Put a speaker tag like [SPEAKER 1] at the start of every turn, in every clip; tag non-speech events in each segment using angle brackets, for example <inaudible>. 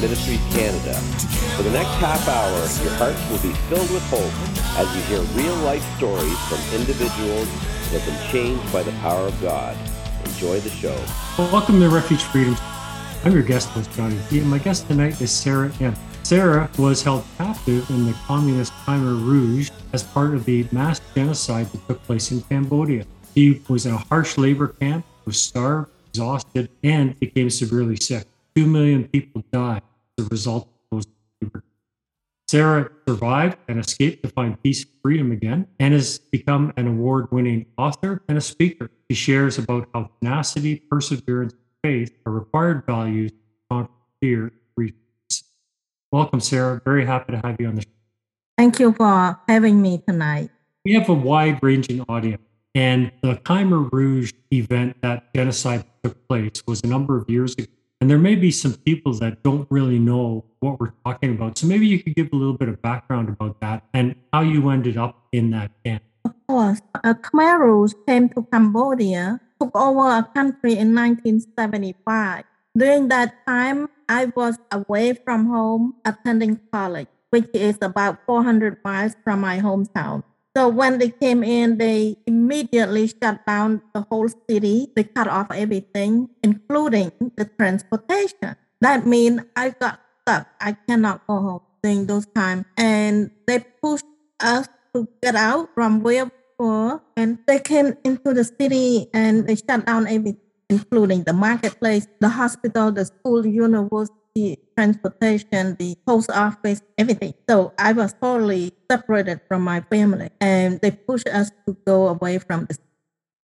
[SPEAKER 1] Ministries Canada. For the next half hour, your hearts will be filled with hope as you hear real life stories from individuals that have been changed by the power of God. Enjoy the show.
[SPEAKER 2] Welcome to Refuge Freedom. I'm your guest host, Johnny D, and my guest tonight is Sara Im. Sara was held captive in the communist Khmer Rouge as part of the mass genocide that took place in Cambodia. She was in a harsh labor camp, was starved, exhausted, and became severely sick. Two million people died a result of those. Sara survived and escaped to find peace and freedom again, and has become an award winning author and a speaker. She shares about how tenacity, perseverance, and faith are required values to conquer fear. Welcome, Sara. Very happy to have you on the show.
[SPEAKER 3] Thank you for having me tonight.
[SPEAKER 2] We have a wide ranging audience. And the Khmer Rouge event, that genocide took place, was a number of years ago. And there may be some people that don't really know what we're talking about. So maybe you could give a little bit of background about that and how you ended up in that camp.
[SPEAKER 3] Of course, uh, Khmer Rouge came to Cambodia, took over a country in 1975. During that time, I was away from home attending college, which is about 400 miles from my hometown. So when they came in, they immediately shut down the whole city. They cut off everything, including the transportation. That means I got stuck. I cannot go home during those times. And they pushed us to get out from where we were. And they came into the city and they shut down everything, including the marketplace, the hospital, the school, university the transportation, the post office, everything. So I was totally separated from my family and they pushed us to go away from the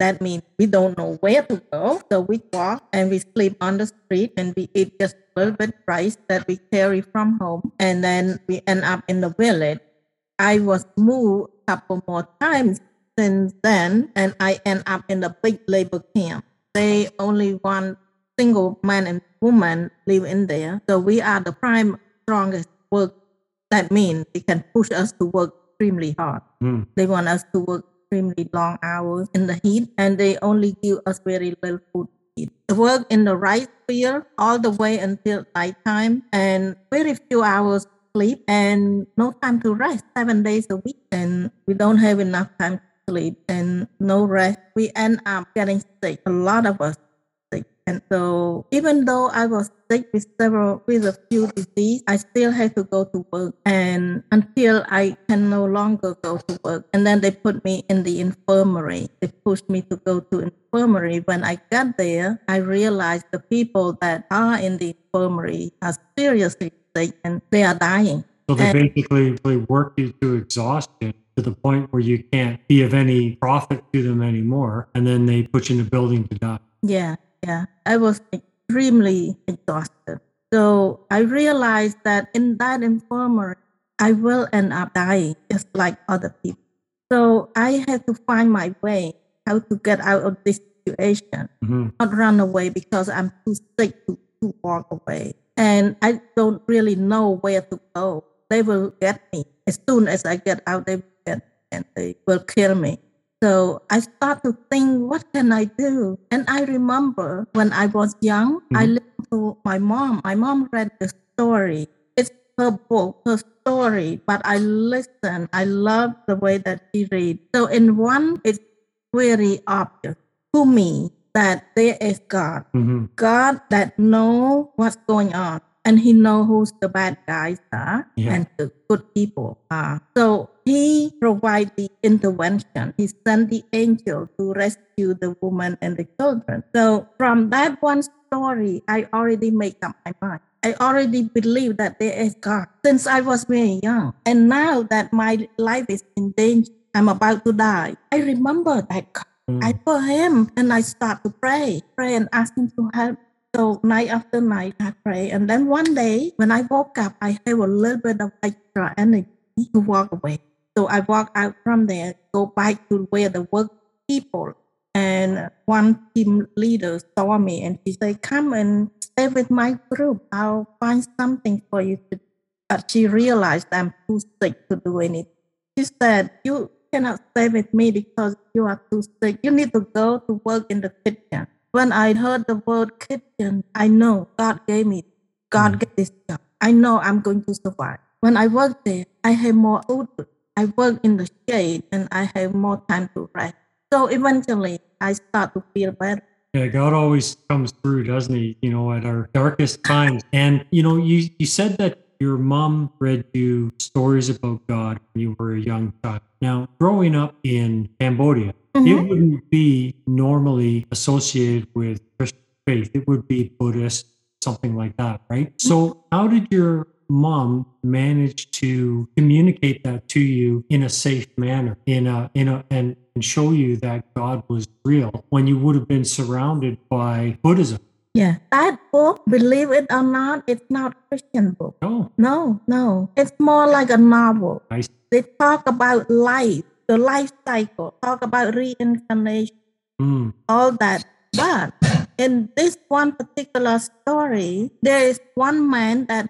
[SPEAKER 3] that means we don't know where to go. So we walk and we sleep on the street and we eat just a little bit rice that we carry from home. And then we end up in the village. I was moved a couple more times since then and I end up in the big labor camp. They only want single man and woman live in there. So we are the prime strongest work. That means they can push us to work extremely hard. Mm. They want us to work extremely long hours in the heat, and they only give us very little food to eat. Work in the rice field all the way until nighttime, and very few hours sleep, and no time to rest. Seven days a week, and we don't have enough time to sleep and no rest. We end up getting sick. A lot of us and so even though I was sick with several with a few disease, I still had to go to work and until I can no longer go to work. And then they put me in the infirmary. They pushed me to go to infirmary. When I got there, I realized the people that are in the infirmary are seriously sick and they are dying.
[SPEAKER 2] So they and, basically they work you to exhaustion to the point where you can't be of any profit to them anymore. And then they put you in a building to die.
[SPEAKER 3] Yeah. Yeah, I was extremely exhausted. So I realized that in that infirmary, I will end up dying just like other people. So I had to find my way how to get out of this situation, mm-hmm. not run away because I'm too sick to, to walk away. And I don't really know where to go. They will get me. As soon as I get out, they will get me and they will kill me. So I start to think, what can I do? And I remember when I was young, mm-hmm. I listened to my mom. My mom read the story. It's her book, her story, but I listen. I love the way that she reads. So in one, it's very obvious to me that there is God. Mm-hmm. God that know what's going on and he know who's the bad guys are yeah. and the good people are. So he provide the intervention. He sent the angel to rescue the woman and the children. So from that one story, I already make up my mind. I already believe that there is God since I was very young. And now that my life is in danger, I'm about to die. I remember that God. Mm. I saw him and I start to pray, pray and ask him to help so night after night, I pray. And then one day, when I woke up, I have a little bit of extra energy to walk away. So I walk out from there, go back to where the work people. And one team leader saw me and she said, Come and stay with my group. I'll find something for you to do. But she realized I'm too sick to do anything. She said, You cannot stay with me because you are too sick. You need to go to work in the kitchen. When I heard the word kitchen, I know God gave me, God
[SPEAKER 2] Mm.
[SPEAKER 3] gave this job. I know I'm going to survive. When I work there, I have more food. I work in the shade and I have more time to rest. So eventually, I start to feel better.
[SPEAKER 2] Yeah, God always comes through, doesn't he? You know, at our darkest times. And you know, you you said that your mom read you stories about God when you were a young child. Now, growing up in Cambodia, it
[SPEAKER 3] Mhm.
[SPEAKER 2] wouldn't be normally associated with Christian faith. It would be Buddhist, something like that, right? So, how did your mom manage to communicate that to you in a safe manner, in a in a and and show you that God was real when you would have been surrounded by Buddhism?
[SPEAKER 3] Yeah, that book, believe it or not, it's not a Christian book.
[SPEAKER 2] Oh,
[SPEAKER 3] No, no, it's more like a novel.
[SPEAKER 2] I see.
[SPEAKER 3] They talk about life, the life cycle, talk about reincarnation.
[SPEAKER 2] Mm,
[SPEAKER 3] all that. But in this one particular story, there is one man that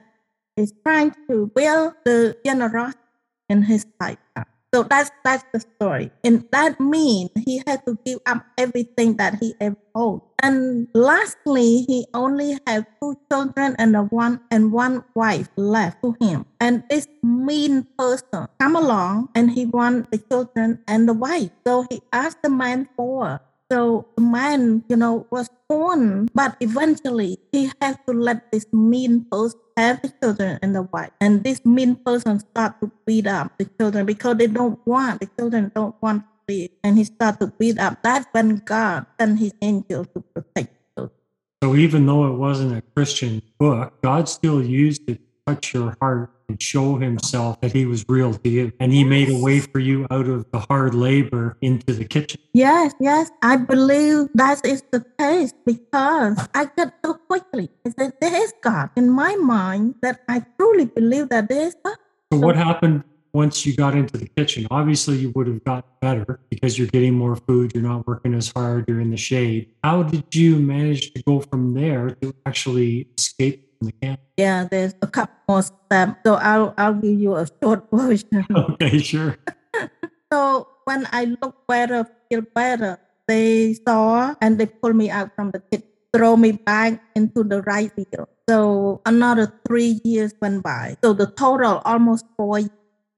[SPEAKER 3] is trying to build the generosity in his lifetime. So that's that's the story. And that means he had to give up everything that he ever owned. And lastly, he only had two children and a one and one wife left to him. And this mean person come along and he want the children and the wife. So he asked the man for so the man, you know, was born, but eventually he had to let this mean person have the children and the wife. And this mean person start to beat up the children because they don't want, the children don't want to live. And he start to beat up. That's when God sent his angel to protect children.
[SPEAKER 2] So even though it wasn't a Christian book, God still used it touch your heart and show himself that he was real to you. And he made a way for you out of the hard labor into the kitchen.
[SPEAKER 3] Yes, yes, I believe that is the case because I got so quickly. I said, there is God in my mind that I truly believe that there is God.
[SPEAKER 2] So what happened once you got into the kitchen? Obviously you would have gotten better because you're getting more food, you're not working as hard, you're in the shade. How did you manage to go from there to actually escape the camp?
[SPEAKER 3] Yeah, there's a couple more steps. So I'll I'll give you a short <laughs> version. <laughs>
[SPEAKER 2] Okay, sure. <laughs>
[SPEAKER 3] so when I look better, feel better, they saw and they pulled me out from the kitchen, throw me back into the right field. So another three years went by. So the total almost four years.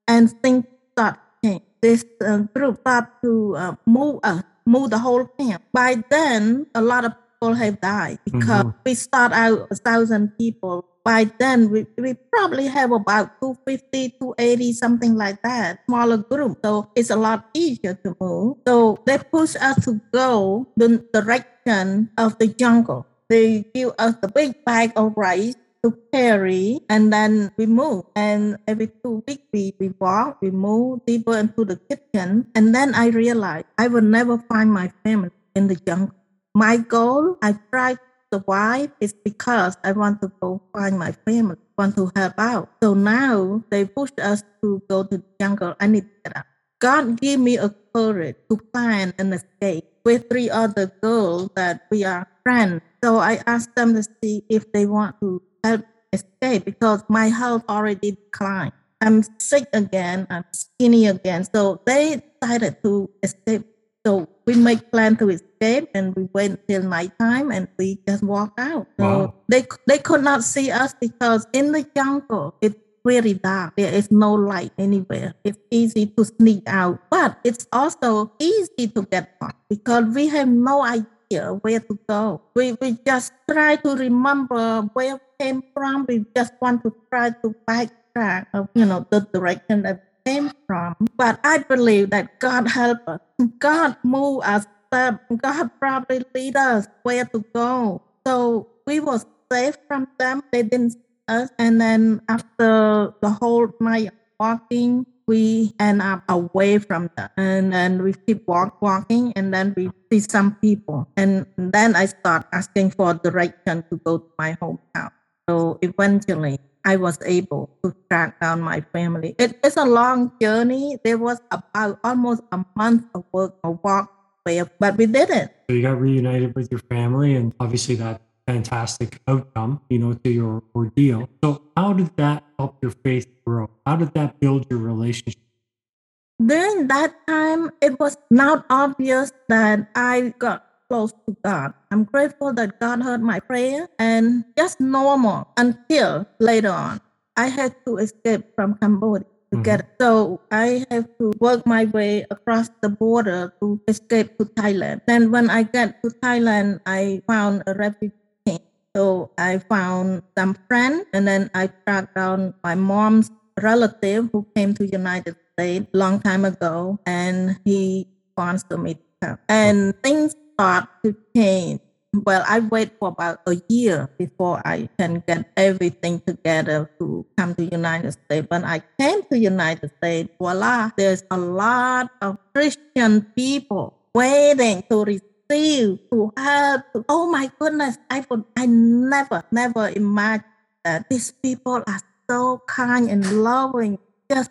[SPEAKER 3] And things start change. This uh, group start to uh, move us, move the whole camp. By then, a lot of people have died because
[SPEAKER 2] Mhm.
[SPEAKER 3] we start out a thousand people. By then, we, we probably have about 250, 280, something like that, smaller group. So it's a lot easier to move. So they push us to go the direction of the jungle. They give us the big bag of rice to carry and then we move. And every two weeks we, we walk, we move deeper into the kitchen. And then I realized I will never find my family in the jungle. My goal, I try to survive is because I want to go find my family, want to help out. So now they push us to go to the jungle. I need out. God give me a courage to plan an escape with three other girls that we are friends. So I asked them to see if they want to help escape because my health already declined. I'm sick again. I'm skinny again. So they decided to escape. So we make plan to escape and we went till nighttime and we just walk out. So
[SPEAKER 2] Wow.
[SPEAKER 3] they they could not see us because in the jungle it's very dark. There is no light anywhere. It's easy to sneak out, but it's also easy to get caught because we have no idea where to go. We we just try to remember where we came from. We just want to try to backtrack of you know the direction that we came from. But I believe that God help us. God move us. Step. God probably lead us where to go. So we were safe from them. They didn't see us. And then after the whole night walking, we end up away from them. And then we keep walk walking and then we see some people. And then I start asking for direction to go to my hometown. So eventually I was able to track down my family. It, It is a long journey. There was about almost a month of work or walk, but we didn't.
[SPEAKER 2] So you got reunited with your family, and obviously that fantastic outcome, you know, to your ordeal. So how did that help your faith grow? How did that build your relationship?
[SPEAKER 3] During that time, it was not obvious that I got close to God. I'm grateful that God heard my prayer and just normal until later on. I had to escape from Cambodia to get
[SPEAKER 2] Mm-hmm.
[SPEAKER 3] so I have to work my way across the border to escape to Thailand. Then when I get to Thailand, I found a refugee camp. So I found some friends and then I tracked down my mom's relative who came to United States long time ago and he sponsored me to come. And things start to change. Well, I wait for about a year before I can get everything together to come to United States. When I came to United States, voila, there's a lot of Christian people waiting to receive, to help. oh my goodness, I would, I never, never imagined that these people are so kind and loving, just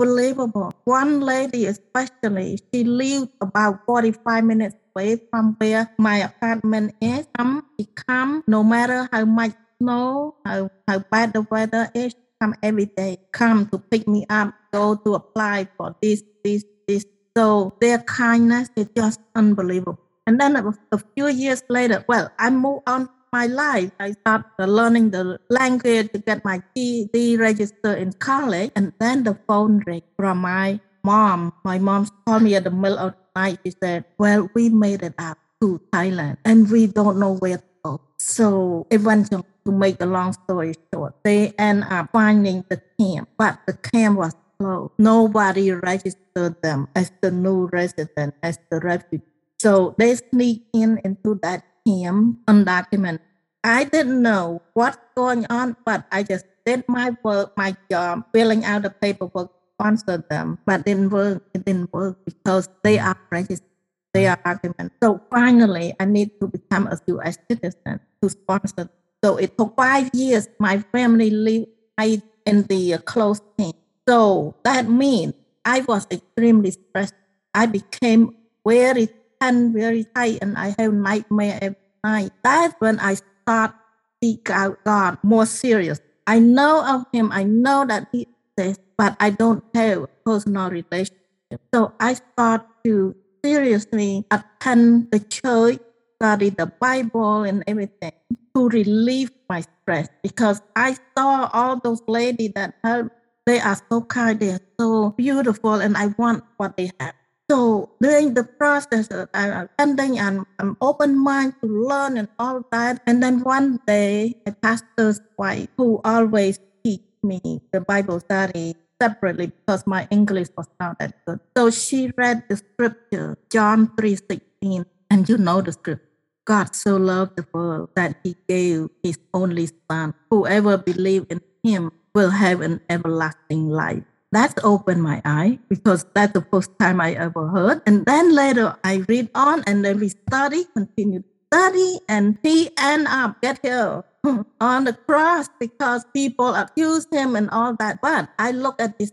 [SPEAKER 3] unbelievable. One lady, especially, she lived about 45 minutes away from where my apartment is. Come, she come, no matter how much snow, how, how bad the weather is, come every day, come to pick me up, go to apply for this, this, this. So their kindness is just unbelievable. And then a, a few years later, well, I moved on my life. I started learning the language to get my GED registered in college. And then the phone rang from my mom. My mom called me at the middle of the night. She said, well, we made it up to Thailand and we don't know where to go. So eventually, to make a long story short, they end up finding the camp, but the camp was closed. Nobody registered them as the new resident, as the refugee. So they sneak in into that camp undocumented. I didn't know what's going on, but I just did my work, my job, filling out the paperwork, sponsored them, but didn't work. It didn't work because they mm. are registered. They are documented. So finally, I need to become a U.S. citizen to sponsor. So it took five years. My family lived right in the closed camp. So that means I was extremely stressed. I became very tense, very tight, and I have nightmare every night. That's when I start seek out God more serious. I know of Him. I know that He exists, but I don't have a personal relationship. So I start to seriously attend the church, study the Bible and everything to relieve my stress because I saw all those ladies that help. They are so kind, they are so beautiful, and I want what they have. So during the process, uh, I'm attending and I'm open mind to learn and all that. And then one day, a pastor's wife who always teach me the Bible study separately because my English was not that good. So she read the scripture, John 3:16, and you know the scripture. God so loved the world that he gave his only son. Whoever believes in him will have an everlasting life. That opened my eye because that's the first time I ever heard. And then later I read on and then we study, continue study, and he end up get here <laughs> on the cross because people accuse him and all that. But I look at this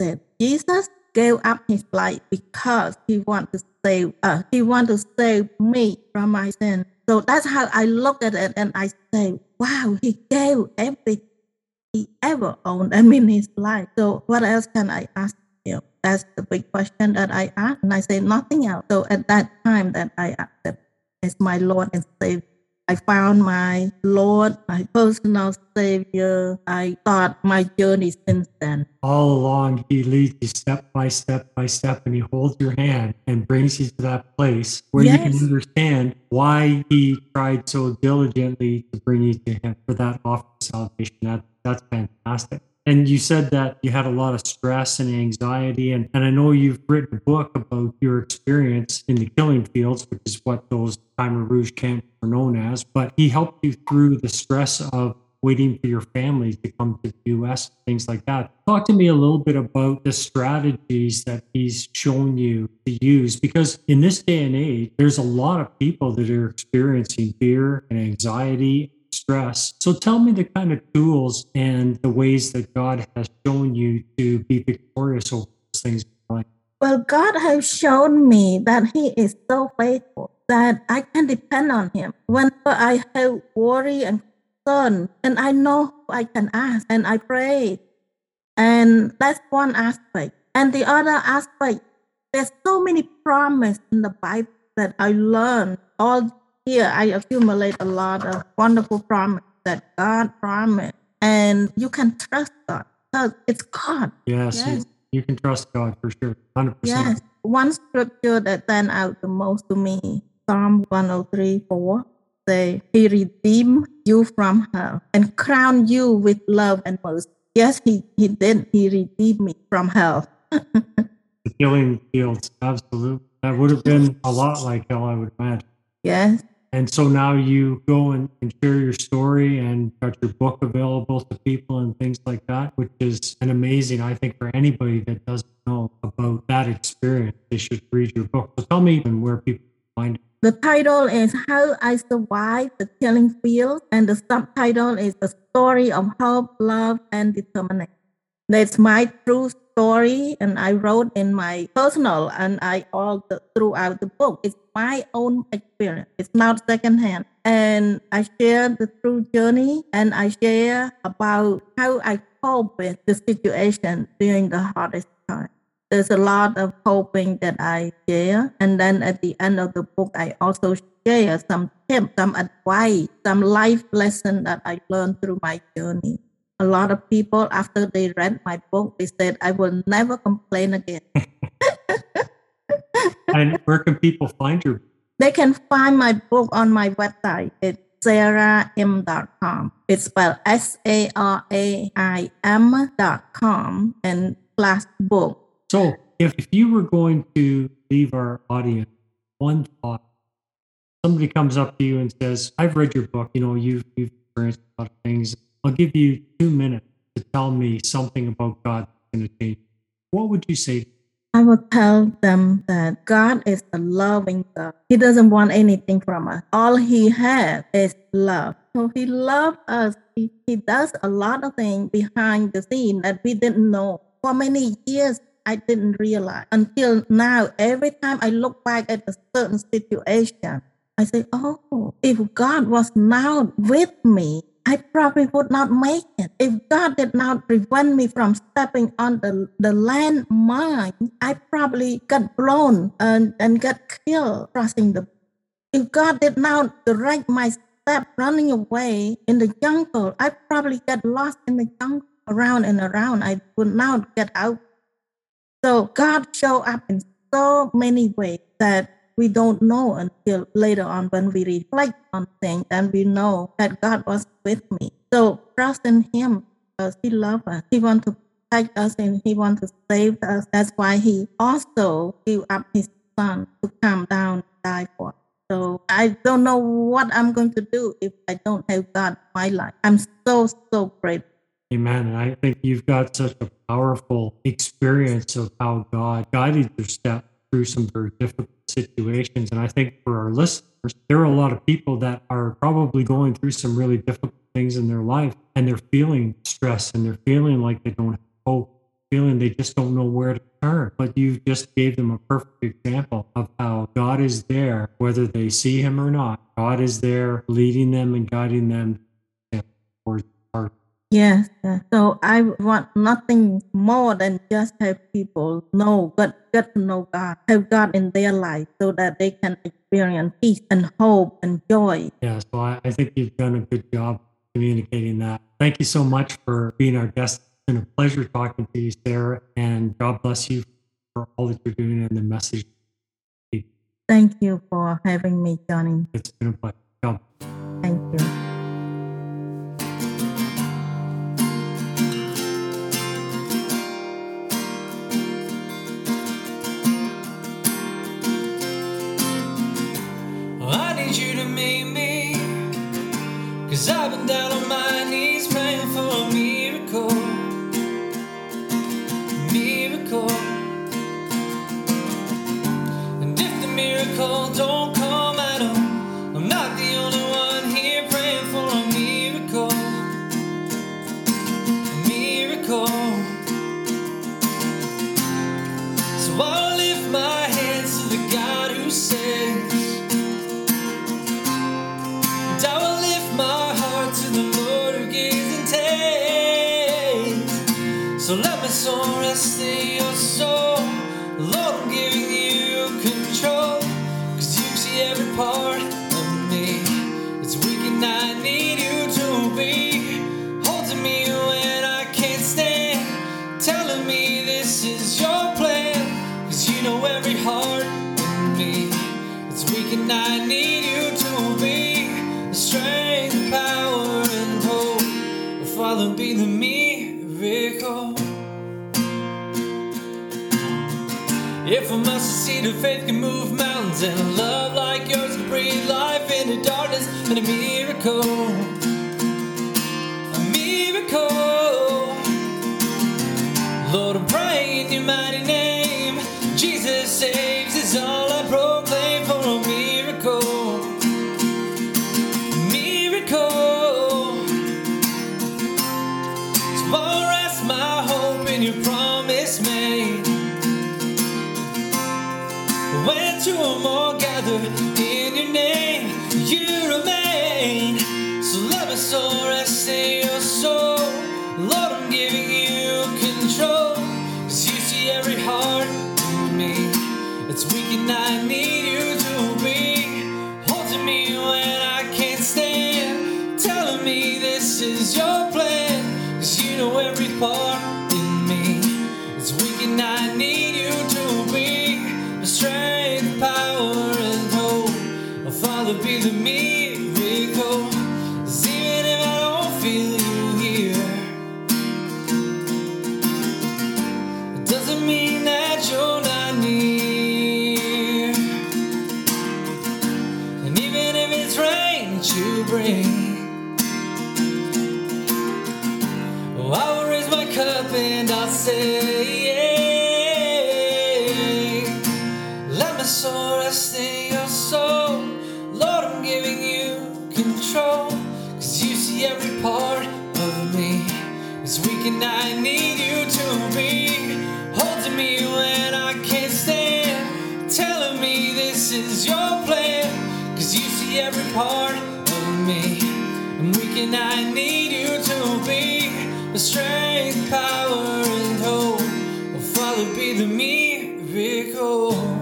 [SPEAKER 3] said Jesus gave up his life because he want to save us. He want to save me from my sin. So that's how I look at it and I say, wow, he gave everything he ever owned. I mean his life. So what else can I ask him? That's the big question that I ask. And I say nothing else. So at that time that I accept as my Lord and Savior. I found my Lord, my personal Savior. I thought my journey since then.
[SPEAKER 2] All along, He leads you step by step by step, and He holds your hand and brings you to that place where you can understand why He tried so diligently to bring you to Him for that offer of salvation. That, that's fantastic. And you said that you had a lot of stress and anxiety, and, and I know you've written a book about your experience in the killing fields, which is what those Khmer Rouge camps were known as. But he helped you through the stress of waiting for your family to come to the US, things like that. Talk to me a little bit about the strategies that he's shown you to use, because in this day and age, there's a lot of people that are experiencing fear and anxiety, stress. So tell me the kind of tools and the ways that God has shown you to be victorious over those things.
[SPEAKER 3] Well, God has shown me that He is so faithful that I can depend on Him. Whenever I have worry and concern, and I know I can ask, and I pray. And that's one aspect. And the other aspect, there's so many promises in the Bible that I learned all here. I accumulate a lot of wonderful promise that God promised, and you can trust God because it's God.
[SPEAKER 2] Yes,
[SPEAKER 3] Yes.
[SPEAKER 2] You, you can trust God for sure. 100%.
[SPEAKER 3] Yes, one scripture that stand out the most to me, Psalm 103, 4, say, He redeemed you from hell and crowned you with love and mercy. Yes, He, he did. He redeemed me from hell. <laughs>
[SPEAKER 2] The killing fields, absolutely. That would have been a lot like hell, I would imagine.
[SPEAKER 3] Yes,
[SPEAKER 2] And so now you go and, and share your story and got your book available to people and things like that, which is an amazing, I think, for anybody that doesn't know about that experience, they should read your book. So tell me where people find it.
[SPEAKER 3] the title is How I Survived the Killing Field, and the subtitle is A Story of Hope, Love, and Determination. That's my true story, and I wrote in my personal, and I all the, throughout the book. It's my own experience. It's not secondhand, and I share the true journey, and I share about how I cope with the situation during the hardest time. There's a lot of hoping that I share, and then at the end of the book, I also share some tips, some advice, some life lesson that I learned through my journey a lot of people after they read my book they said i will never complain again. <laughs>
[SPEAKER 2] And where can people find you?
[SPEAKER 3] They can find my book on my website. It's saraim.com it's spelled s-a-r-a-i-m dot com and slash book.
[SPEAKER 2] So, if, if you were going to leave our audience one thought, somebody comes up to you and says, I've read your book, you know, you've, you've experienced a lot of things. I'll give you two minutes to tell me something about God going to change. What would you say?
[SPEAKER 3] I will tell them that God is a loving God. He doesn't want anything from us. All He has is love. So He loves us. He, he does a lot of things behind the scene that we didn't know. For many years, I didn't realize until now. Every time I look back at a certain situation, I say, Oh, if God was now with me, I probably would not make it. If God did not prevent me from stepping on the, the landmine, I probably got blown and, and got killed crossing the. If God did not direct my step running away in the jungle, I probably get lost in the jungle around and around. I would not get out. So God showed up in so many ways that we don't know until later on when we reflect on things and we know that God was with me. So trust in Him because He loves us. He wants to protect us and He wants to save us. That's why He also gave up His Son to come down and die for us. So I don't know what I'm going to do if I don't have God in my life. I'm so, so grateful.
[SPEAKER 2] Amen. And I think you've got such a powerful experience of how God guided your step through some very difficult situations. And I think for our listeners, there are a lot of people that are probably going through some really difficult things in their life and they're feeling stress and they're feeling like they don't have hope, feeling they just don't know where to turn. But you just gave them a perfect example of how God is there, whether they see Him or not. God is there leading them and guiding them
[SPEAKER 3] Yes. So I want nothing more than just have people know, but get to know God, have God in their life so that they can experience peace and hope and joy.
[SPEAKER 2] Yeah, so I, I think you've done a good job communicating that. Thank you so much for being our guest. It's been a pleasure talking to you, Sara, and God bless you for all that you're doing and the message.
[SPEAKER 3] Thank you for having me, Johnny.
[SPEAKER 2] It's been a pleasure. God
[SPEAKER 3] Thank you.
[SPEAKER 4] A mustard seed of faith can move mountains and love like yours can breathe life into darkness, and a miracle. A miracle. Lord, I'm praying in your mighty name. Jesus saves is all I proclaim for a miracle. Miracle. So I'll rest my hope in your promise made. When two or more gather in your name, you remain. So let my soul rest in your soul. Lord, I'm giving you control. Cause you see every heart in me. It's weak and I need you to be holding me when I can't stand. Telling me this is your plan. Cause you know every part power, and hope. Oh, Father, be the miracle.